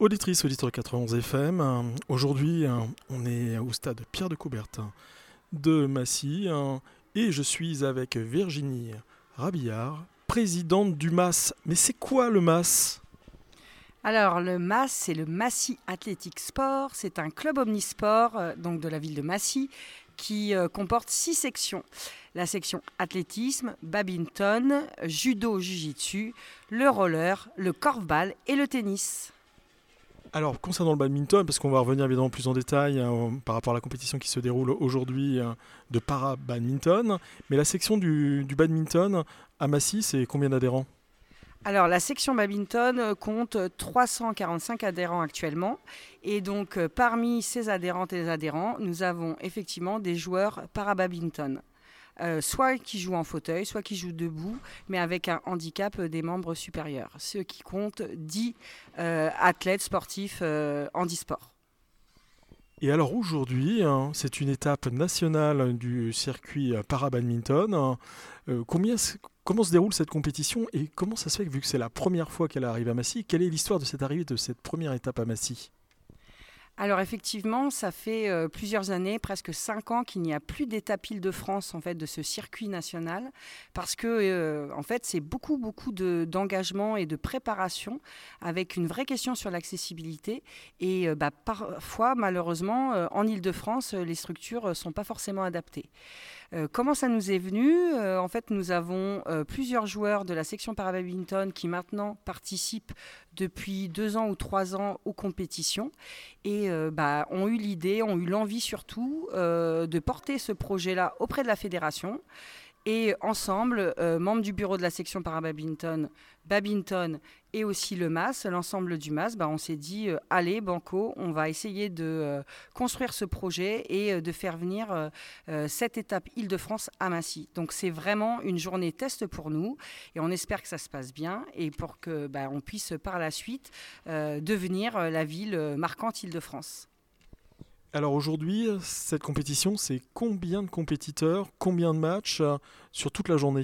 Auditrice, auditeur 91 FM, aujourd'hui on est au stade Pierre de Coubertin de Massy et je suis avec Virginie Rabillard, présidente du MAS. Mais c'est quoi le MAS? Alors, le MAS, c'est le Massy Athletic Sport. C'est un club omnisport euh, donc de la ville de Massy qui euh, comporte six sections. La section athlétisme, badminton, judo, jiu-jitsu, le roller, le korfball et le tennis. Alors, concernant le badminton, parce qu'on va revenir évidemment plus en détail hein, par rapport à la compétition qui se déroule aujourd'hui hein, de para-badminton, mais la section du, badminton à Massy, c'est combien d'adhérents? Alors, la section badminton euh, compte 345 adhérents actuellement. Et donc, euh, parmi ces adhérentes et adhérents, nous avons effectivement des joueurs para-badminton. Euh, soit qui jouent en fauteuil, soit qui jouent debout, mais avec un handicap des membres supérieurs. Ce qui compte 10 athlètes sportifs handisport. Et alors aujourd'hui, hein, c'est une étape nationale du circuit para-badminton. Comment se déroule cette compétition et comment ça se fait, vu que c'est la première fois qu'elle arrive à Massy, quelle est l'histoire de cette arrivée de cette première étape à Massy? Alors effectivement, ça fait euh, plusieurs années, presque cinq ans, qu'il n'y a plus d'étape Île-de-France en fait de ce circuit national, parce que euh, en fait c'est beaucoup beaucoup d'engagement et de préparation, avec une vraie question sur l'accessibilité. Et euh, bah, parfois, malheureusement, en Île-de-France, les structures sont pas forcément adaptées. Comment ça nous est venu En fait, nous avons plusieurs joueurs de la section para-badminton qui maintenant participent depuis deux ans ou trois ans aux compétitions et euh, bah, ont eu l'idée, ont eu l'envie surtout euh, de porter ce projet-là auprès de la fédération. Et ensemble, euh, membres du bureau de la section para-badminton, badminton et aussi le MAS, l'ensemble du MAS, bah, on s'est dit, allez, Banco, on va essayer de construire ce projet et de faire venir cette étape Île-de-France à Massy. Donc c'est vraiment une journée test pour nous et on espère que ça se passe bien et pour que bah, puisse par la suite devenir la ville marquante Île-de-France. Alors aujourd'hui, cette compétition, c'est combien de compétiteurs, combien de matchs euh, sur toute la journée?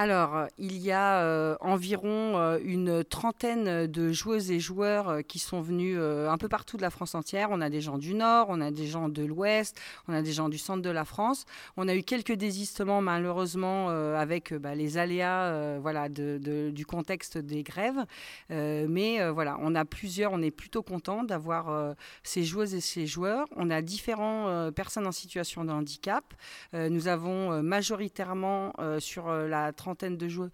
Alors, euh, il y a euh, environ euh, une trentaine de joueuses et joueurs qui sont venus un peu partout de la France entière. On a des gens du Nord, on a des gens de l'Ouest, on a des gens du centre de la France. On a eu quelques désistements malheureusement avec bah, les aléas du contexte des grèves. mais voilà, on a plusieurs, on est plutôt content d'avoir ces joueuses et ces joueurs. On a différentes personnes en situation de handicap. nous avons majoritairement sur la trentaine de joueurs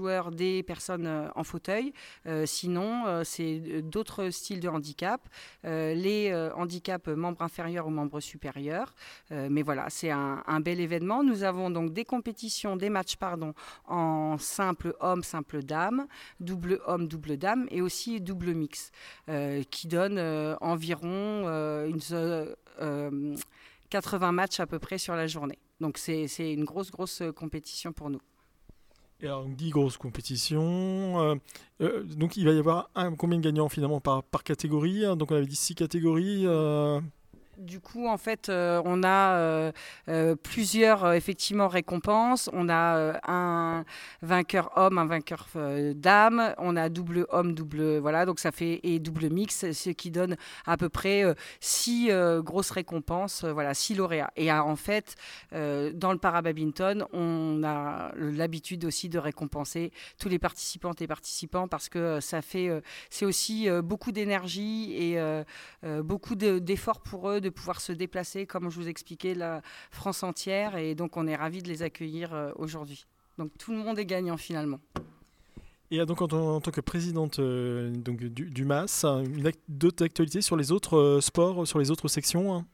joueurs des personnes euh, en fauteuil. Euh, sinon, euh, c'est d'autres styles de handicap, les handicaps membres inférieurs ou membres supérieurs. mais voilà, c'est un, bel événement. Nous avons donc des compétitions, des matchs, pardon, en simple homme, simple dame, double homme, double dame et aussi double mix, qui donne environ une, 80 matchs à peu près sur la journée. Donc c'est une grosse, grosse compétition pour nous. Et alors, on dit grosse compétition. Euh, euh, donc, il va y avoir un, combien de gagnants finalement par, par catégorie? Donc, on avait dit six catégories. Euh, du coup, en fait, euh, on a euh, euh, plusieurs effectivement récompenses. On a un vainqueur homme, un vainqueur dame. On a double homme, double voilà. Donc ça fait et double mix, ce qui donne à peu près six grosses récompenses. voilà, six lauréats. Et en fait, dans le parabadminton, on a l'habitude aussi de récompenser tous les participantes et participants parce que ça fait, c'est aussi beaucoup d'énergie et beaucoup d'efforts pour eux pouvoir se déplacer, comme je vous expliquais, la France entière. Et donc, on est ravis de les accueillir euh, aujourd'hui. Donc, tout le monde est gagnant finalement. Et donc, en, tant que présidente euh, donc, du, MAS, d'autres actualités sur les autres euh, sports, sur les autres sections hein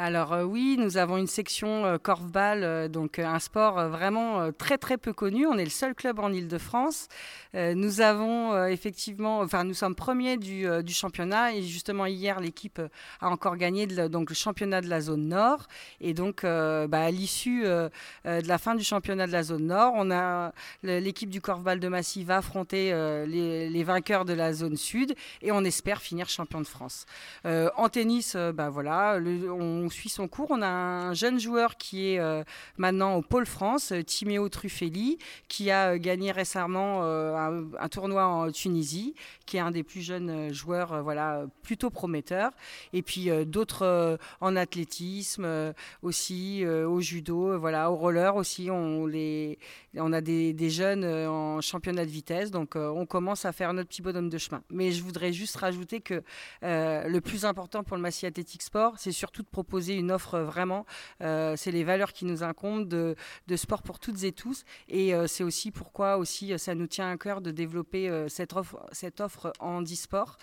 alors euh, oui, nous avons une section euh, korfball, euh, donc un sport vraiment très très peu connu. On est le seul club en Île-de-France. nous avons effectivement, enfin nous sommes premiers du, championnat et justement hier l'équipe a encore gagné le, donc le championnat de la zone nord. Et donc bah, à l'issue de la fin du championnat de la zone nord, on a l'équipe du korfball de Massy va affronter les, vainqueurs de la zone sud et on espère finir champion de France. en tennis, bah voilà, on on suit son cours. On a un jeune joueur qui est maintenant au Pôle France, Timéo Truffelli, qui a gagné récemment un, tournoi en Tunisie, qui est un des plus jeunes joueurs, voilà, plutôt prometteurs. Et puis d'autres en athlétisme aussi, au judo, voilà, au roller aussi. On, les, on a des, jeunes en championnat de vitesse, donc on commence à faire notre petit bonhomme de chemin. Mais je voudrais juste rajouter que euh, le plus important pour le Massy Athletic Sport, c'est surtout de proposer une offre vraiment, euh, c'est les valeurs qui nous incombent de, sport pour toutes et tous. Et euh, c'est aussi pourquoi aussi ça nous tient à cœur de développer cette offre, cette offre en e-sport,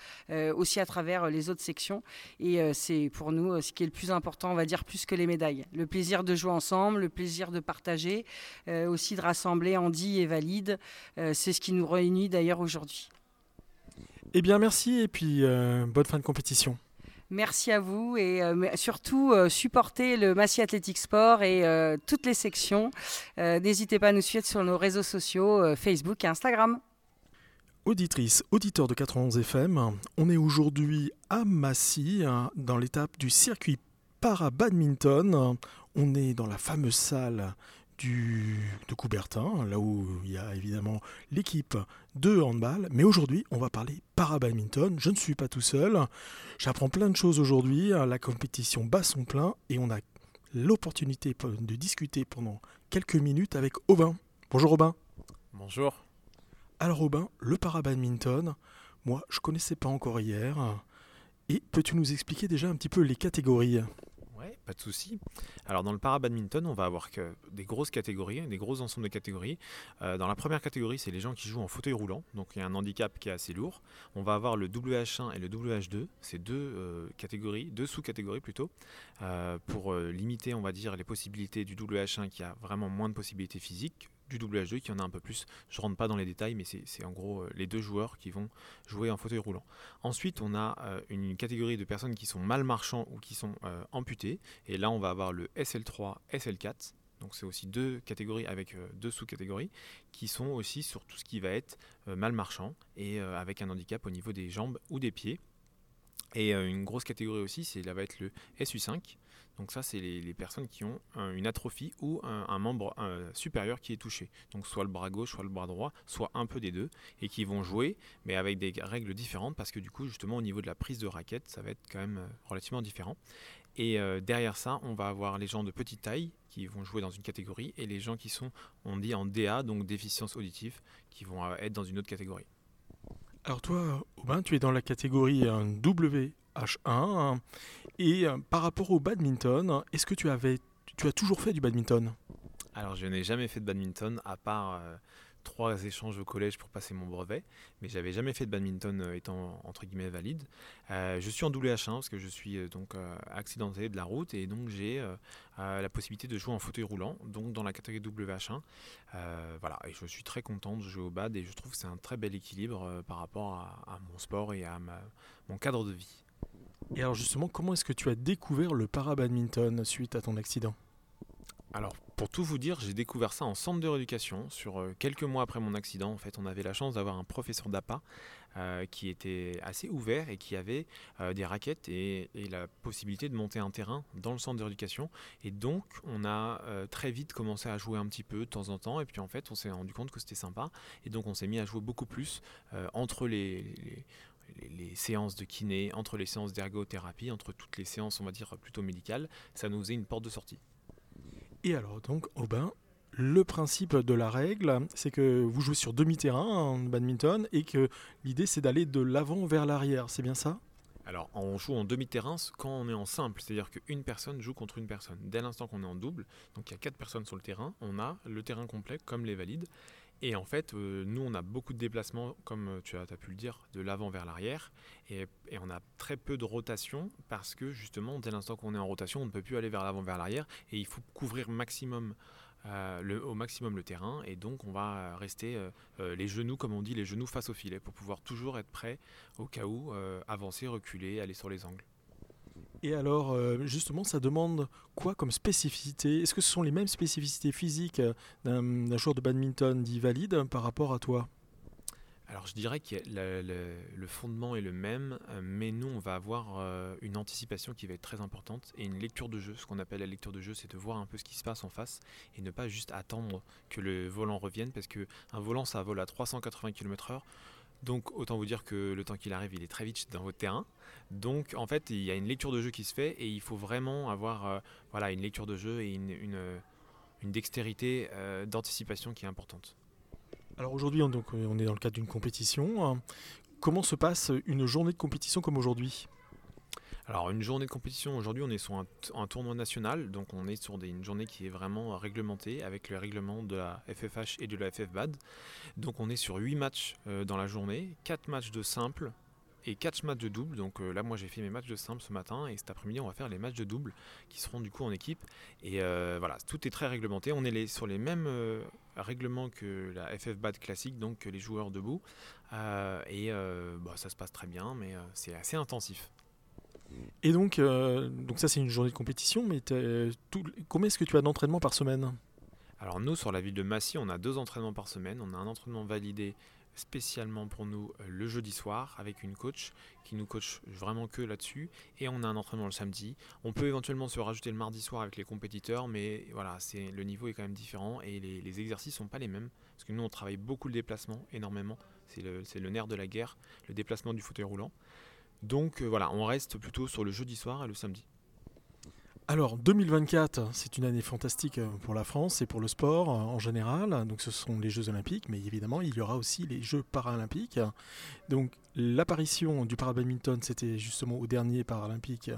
aussi à travers les autres sections. Et c'est pour nous ce qui est le plus important, on va dire plus que les médailles. Le plaisir de jouer ensemble, le plaisir de partager, aussi de rassembler Andy et Valide. c'est ce qui nous réunit d'ailleurs aujourd'hui. Eh bien, merci et puis euh, bonne fin de compétition. Merci à vous et euh, surtout euh, supportez le Massy Athletic Sport et toutes les sections. N'hésitez pas à nous suivre sur nos réseaux sociaux Facebook et Instagram. Auditrice, auditeur de 91 FM, on est aujourd'hui à Massy hein, dans l'étape du circuit para-badminton. On est dans la fameuse salle du, de Coubertin, là où il y a évidemment l'équipe de handball. Mais aujourd'hui, on va parler para-badminton. Je ne suis pas tout seul. J'apprends plein de choses aujourd'hui. La compétition bat son plein et on a l'opportunité de discuter pendant quelques minutes avec Aubin. Bonjour Aubin. Bonjour. Alors Aubin, le para-badminton, moi je connaissais pas encore hier. Et peux-tu nous expliquer déjà un petit peu les catégories? Pas de souci. Alors dans le para-badminton, on va avoir des grosses catégories, des gros ensembles de catégories. Euh, dans la première catégorie, c'est les gens qui jouent en fauteuil roulant, donc il y a un handicap qui est assez lourd. On va avoir le WH1 et le WH2, c'est deux euh, catégories, deux sous-catégories plutôt, euh, pour limiter, on va dire, les possibilités du WH1 qui a vraiment moins de possibilités physiques du WH2 qui en a un peu plus. Je rentre pas dans les détails, mais c'est en gros euh, les deux joueurs qui vont jouer en fauteuil roulant. Ensuite, on a euh, une catégorie de personnes qui sont mal marchands ou qui sont euh, amputées. Et là, on va avoir le SL3, SL4. Donc c'est aussi deux catégories avec deux sous-catégories qui sont aussi sur tout ce qui va être mal marchand et avec un handicap au niveau des jambes ou des pieds. Et une grosse catégorie aussi, c'est là va être le SU5. Donc ça, c'est les, personnes qui ont une atrophie ou un, membre supérieur qui est touché. Donc soit le bras gauche, soit le bras droit, soit un peu des deux, et qui vont jouer, mais avec des règles différentes, parce que du coup, justement, au niveau de la prise de raquette, ça va être quand même euh, relativement différent. Et euh, derrière ça, on va avoir les gens de petite taille qui vont jouer dans une catégorie, et les gens qui sont, on dit en DA, donc déficience auditive, qui vont euh, être dans une autre catégorie. Alors toi, Aubin, tu es dans la catégorie W H1. Et euh, par rapport au badminton, est-ce que tu as toujours fait du badminton? Alors je n'ai jamais fait de badminton à part euh, trois échanges au collège pour passer mon brevet, mais j'avais jamais fait de badminton euh, étant entre guillemets valide. je suis en double H1 parce que je suis donc accidenté de la route et donc j'ai la possibilité de jouer en fauteuil roulant, donc dans la catégorie WH1. voilà, et je suis très content de jouer au bad et je trouve que c'est un très bel équilibre par rapport à, mon sport et à mon cadre de vie. Et alors justement, comment est-ce que tu as découvert le para-badminton suite à ton accident? Alors, pour tout vous dire, j'ai découvert ça en centre de rééducation. Sur euh, quelques mois après mon accident, en fait, on avait la chance d'avoir un professeur d'APA euh, qui était assez ouvert et qui avait euh, des raquettes et, la possibilité de monter un terrain dans le centre de rééducation. Et donc, on a très vite commencé à jouer un petit peu de temps en temps. Et puis, en fait, on s'est rendu compte que c'était sympa. Et donc, on s'est mis à jouer beaucoup plus entre les les, séances de kiné, entre les séances d'ergothérapie, entre toutes les séances, on va dire, plutôt médicales, ça nous faisait une porte de sortie. Et alors, donc, Aubin, le principe de la règle, c'est que vous jouez sur demi-terrain en badminton et que l'idée, c'est d'aller de l'avant vers l'arrière. C'est bien ça? Alors, on joue en demi-terrain quand on est en simple, c'est-à-dire qu'une personne joue contre une personne. Dès l'instant qu'on est en double, donc il y a quatre personnes sur le terrain, on a le terrain complet comme les valides. Et en fait, euh, nous, on a beaucoup de déplacements, comme euh, tu as, pu le dire, de l'avant vers l'arrière. Et, on a très peu de rotation parce que justement, dès l'instant qu'on est en rotation, on ne peut plus aller vers l'avant, vers l'arrière. Et il faut couvrir euh, au maximum le terrain. Et donc, on va rester les genoux, comme on dit, les genoux face au filet pour pouvoir toujours être prêt au cas où avancer, reculer, aller sur les angles. Et alors, euh, justement, ça demande quoi comme spécificité? Est-ce que ce sont les mêmes spécificités physiques euh, d'un joueur de badminton dit valide par rapport à toi? Alors je dirais que le, fondement est le même, euh, mais nous on va avoir une anticipation qui va être très importante et une lecture de jeu. Ce qu'on appelle la lecture de jeu, c'est de voir un peu ce qui se passe en face et ne pas juste attendre que le volant revienne parce qu'un volant ça vole à 380 km/h. Donc autant vous dire que le temps qu'il arrive, il est très vite dans votre terrain. Donc en fait, il y a une lecture de jeu qui se fait et il faut vraiment avoir euh, voilà, une lecture de jeu et une, dextérité d'anticipation qui est importante. Alors aujourd'hui, on est dans le cadre d'une compétition. Comment se passe une journée de compétition comme aujourd'hui? Alors une journée de compétition, aujourd'hui on est sur un, tournoi national, donc on est sur une journée qui est vraiment réglementée avec le règlement de la FFH et de la FFBAD. Donc on est sur 8 matchs euh, dans la journée, 4 matchs de simple, et 4 matchs de double. Donc euh, là, moi, j'ai fait mes matchs de simple ce matin et cet après-midi, on va faire les matchs de double qui seront du coup en équipe. Et euh, voilà, tout est très réglementé. On est sur les mêmes règlements que la FFBAD classique, donc les joueurs debout. et bah, ça se passe très bien, mais c'est assez intensif. Et donc, donc ça, c'est une journée de compétition, mais combien est-ce que tu as d'entraînement par semaine? Alors nous, sur la ville de Massy, on a deux entraînements par semaine. On a un entraînement validé spécialement pour nous euh, le jeudi soir avec une coach qui nous coach vraiment que là-dessus et on a un entraînement le samedi. On peut éventuellement se rajouter le mardi soir avec les compétiteurs mais voilà, c'est le niveau est quand même différent et les, les exercices sont pas les mêmes parce que nous on travaille beaucoup le déplacement énormément, c'est le, nerf de la guerre, le déplacement du fauteuil roulant. Donc euh, voilà, on reste plutôt sur le jeudi soir et le samedi. Alors 2024, c'est une année fantastique euh, pour la France et pour le sport euh, en général. Donc ce sont les Jeux olympiques, mais évidemment il y aura aussi les Jeux paralympiques. Donc l'apparition du parabadminton, c'était justement au dernier paralympique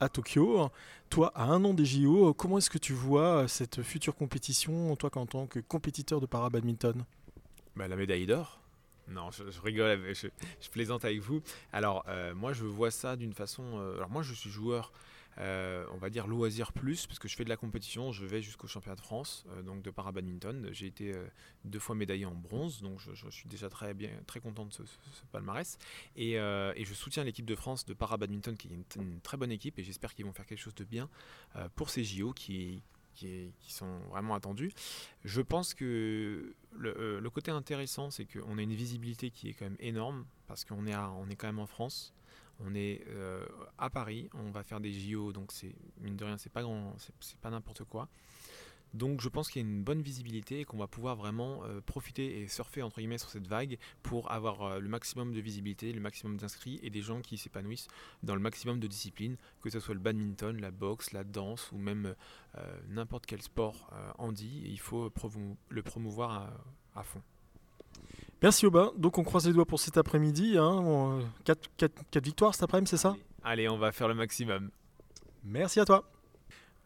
à Tokyo. Toi, à un an des JO, comment est-ce que tu vois cette future compétition, toi en tant que compétiteur de parabadminton? Bah, La médaille d'or. Non, je, rigole, je, plaisante avec vous. Alors, euh, moi, je vois ça d'une façon. alors, moi, je suis joueur euh, on va dire loisir plus, parce que je fais de la compétition, je vais jusqu'au championnat de France, euh, donc de para-badminton. J'ai été euh, deux fois médaillé en bronze, donc je, suis déjà très bien, très content de ce, palmarès. Et, je soutiens l'équipe de France de para-badminton, qui est une, très bonne équipe, et j'espère qu'ils vont faire quelque chose de bien pour ces JO qui, qui, sont vraiment attendus. Je pense que le, côté intéressant, c'est qu'on a une visibilité qui est quand même énorme, parce qu'on est, est quand même en France. On est euh, à Paris, on va faire des JO, donc c'est mine de rien, c'est pas grand, c'est pas n'importe quoi. Donc je pense qu'il y a une bonne visibilité et qu'on va pouvoir vraiment euh, profiter et surfer entre guillemets sur cette vague pour avoir euh, le maximum de visibilité, le maximum d'inscrits et des gens qui s'épanouissent dans le maximum de disciplines, que ce soit le badminton, la boxe, la danse ou même n'importe quel sport handi. Il faut le promouvoir à fond. Merci Aubin. Donc on croise les doigts pour cet après-midi. 4, hein. victoires cet après-midi, c'est ça? Allez, on va faire le maximum. Merci à toi.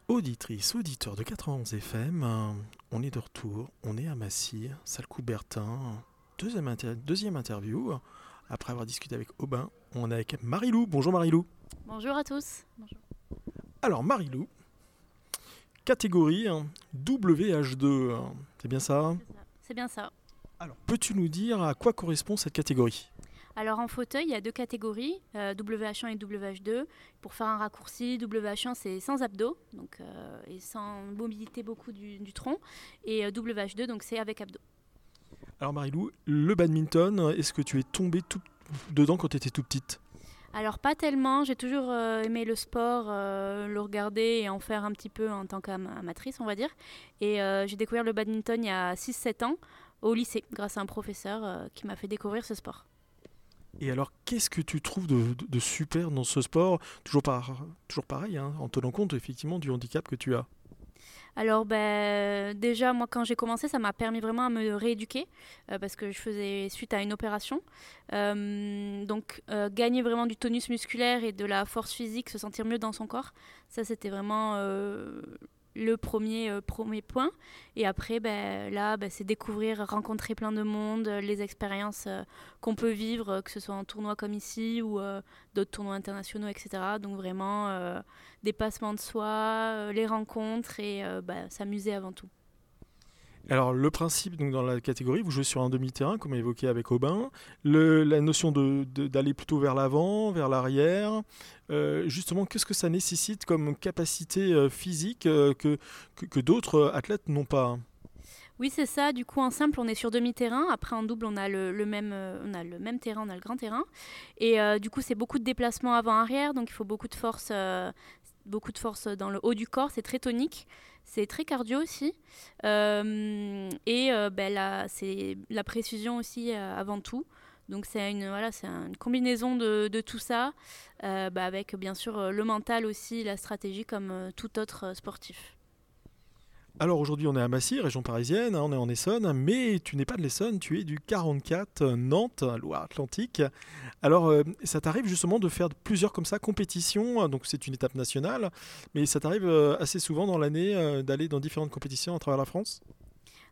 Auditrice, auditeur de 91 FM, on est de retour, on est à Massy, salle Coubertin. Deuxième, deuxième interview. Après avoir discuté avec Aubin, on est avec Marilou. Bonjour Marilou. Bonjour à tous. Bonjour. Alors Marilou, catégorie WH2, c'est bien ça C'est bien ça. Alors, peux-tu nous dire à quoi correspond cette catégorie? Alors en fauteuil, il y a deux catégories, euh, WH1 et WH2. Pour faire un raccourci, WH1 c'est sans abdos, donc euh, et sans mobilité beaucoup du, tronc, et euh, WH2 donc c'est avec abdos. Alors Marilou, le badminton, est-ce que tu es tombée tout dedans quand tu étais tout petite? Alors pas tellement, j'ai toujours aimé le sport, le regarder et en faire un petit peu en tant qu'amatrice on va dire. Et j'ai découvert le badminton il y a 6-7 ans au lycée, grâce à un professeur qui m'a fait découvrir ce sport. Et alors, qu'est-ce que tu trouves de, super dans ce sport? Toujours, par, toujours pareil, hein, en tenant compte effectivement du handicap que tu as alors ben, déjà, moi quand j'ai commencé, ça m'a permis vraiment à me rééduquer euh, parce que je faisais suite à une opération. Euh, donc gagner vraiment du tonus musculaire et de la force physique, se sentir mieux dans son corps, ça c'était vraiment le premier, euh, premier point. Et après, ben, là, ben, c'est découvrir, rencontrer plein de monde, euh, les expériences euh, qu'on peut vivre, que ce soit en tournoi comme ici ou d'autres tournois internationaux, etc. Donc vraiment, dépassement de soi, les rencontres et ben, s'amuser avant tout. Alors le principe donc dans la catégorie, vous jouez sur un demi-terrain comme évoqué avec Aubin, le, la notion d'aller de, plutôt vers l'avant, vers l'arrière, euh, justement qu'est-ce que ça nécessite comme capacité euh, physique euh, que, que, d'autres athlètes n'ont pas? Oui, c'est ça. Du coup, en simple, on est sur demi-terrain. Après, en double, on a le, même, on a le même terrain, on a le grand terrain. Et du coup, c'est beaucoup de déplacements avant-arrière, donc il faut beaucoup de force, beaucoup de force dans le haut du corps. C'est très tonique. C'est très cardio aussi. Euh, et euh, ben, c'est la précision aussi euh, avant tout. Donc c'est une, voilà, une combinaison de, tout ça, bah, avec bien sûr le mental aussi, la stratégie comme tout autre sportif. Alors aujourd'hui, on est à Massy, région parisienne, hein, on est en Essonne, mais tu n'es pas de l'Essonne, tu es du 44 euh, Nantes, Loire-Atlantique. Alors euh, ça t'arrive justement de faire plusieurs comme ça compétitions, hein, donc c'est une étape nationale, mais ça t'arrive euh, assez souvent dans l'année d'aller dans différentes compétitions à travers la France?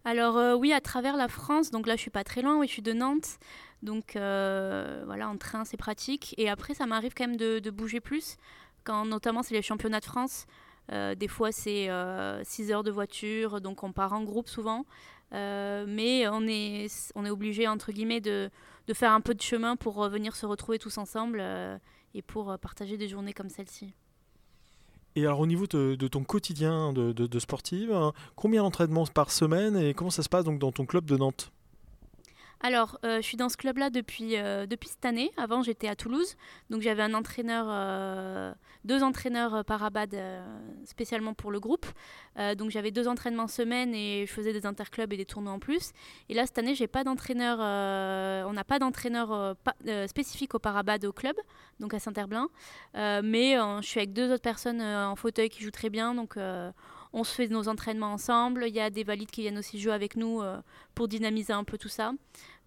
Alors oui, à travers la France, donc là je suis pas très loin, oui, je suis de Nantes, donc voilà, en train c'est pratique. Et après ça m'arrive quand même de, de, bouger plus, quand notamment c'est les championnats de France. Euh, des fois, c'est 6 euh, heures de voiture, donc on part en groupe souvent. Euh, mais on est, on est obligé, entre guillemets, de, de, faire un peu de chemin pour venir se retrouver tous ensemble et pour partager des journées comme celle-ci. Et alors au niveau de, ton quotidien de, de, de sportive, hein, combien d'entraînements par semaine et comment ça se passe donc dans ton club de Nantes? Alors, euh, je suis dans ce club-là depuis, euh, depuis cette année. Avant, j'étais à Toulouse. Donc, j'avais un entraîneur, euh, deux entraîneurs par abad spécialement pour le groupe. donc, j'avais deux entraînements semaine et je faisais des interclubs et des tournois en plus. Et là, cette année, j'ai pas d'entraîneur. on n'a pas d'entraîneur spécifique au parabad au club, donc à Saint-Herblain. mais je suis avec deux autres personnes en fauteuil qui jouent très bien. Donc, on se fait nos entraînements ensemble. Il y a des valides qui viennent aussi jouer avec nous euh, pour dynamiser un peu tout ça.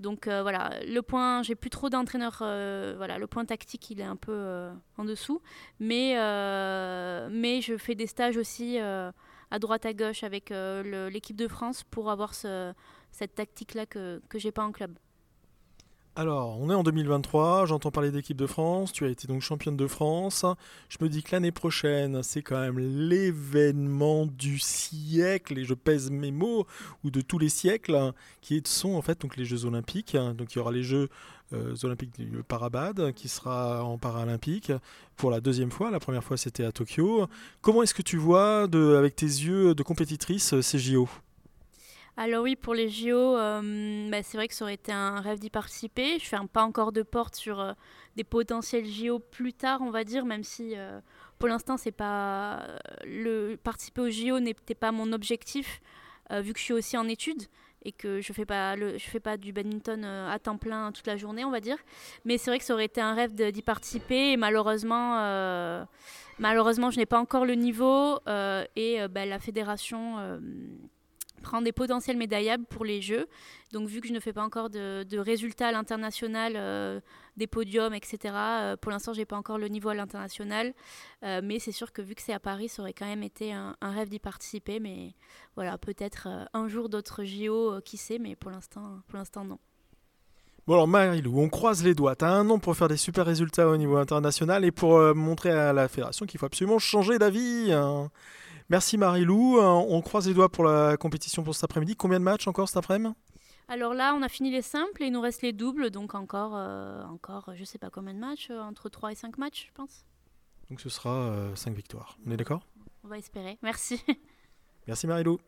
Donc euh, voilà, le point, j'ai plus trop d'entraîneurs. Euh, voilà, le point tactique, il est un peu en dessous. Mais, mais je fais des stages aussi à droite à gauche avec l'équipe de France pour avoir cette tactique-là que, que j'ai pas en club. Alors, on est en 2023, j'entends parler d'équipe de France, tu as été donc championne de France. Je me dis que l'année prochaine, c'est quand même l'événement du siècle, et je pèse mes mots, ou de tous les siècles, qui sont en fait donc les Jeux Olympiques. Donc il y aura les Jeux euh, Olympiques du Parabad, qui sera en Paralympique pour la deuxième fois. La première fois, c'était à Tokyo. Comment est-ce que tu vois, avec tes yeux de compétitrice, ces JO alors oui, pour les JO, euh, bah, c'est vrai que ça aurait été un rêve d'y participer. Je fais pas encore de porte sur euh, des potentiels JO plus tard, on va dire, même si euh, pour l'instant c'est pas le participer aux JO n'était pas mon objectif, vu que je suis aussi en études et que je fais pas fais pas du badminton à temps plein toute la journée, on va dire. Mais c'est vrai que ça aurait été un rêve d'y participer et malheureusement, malheureusement, je n'ai pas encore le niveau et bah, la fédération prendre des potentiels médaillables pour les Jeux. Donc vu que je ne fais pas encore de, résultats à l'international, euh, des podiums, etc., euh, pour l'instant, je n'ai pas encore le niveau à l'international. Euh, mais c'est sûr que vu que c'est à Paris, ça aurait quand même été un, rêve d'y participer. Mais voilà, peut-être un jour d'autres JO, qui sait, mais pour l'instant, non. Bon alors Marilou, on croise les doigts. T'as un an pour faire des super résultats au niveau international et pour montrer à la fédération qu'il faut absolument changer d'avis. Hein. Merci Marie-Lou. Euh, on croise les doigts pour la compétition pour cet après-midi. Combien de matchs encore cet après-midi? Alors là, on a fini les simples et il nous reste les doubles, donc encore, euh, encore je sais pas combien de matchs, euh, entre 3 et 5 matchs, je pense. Donc ce sera 5 victoires. On est d'accord? On va espérer. Merci. Merci Marilou.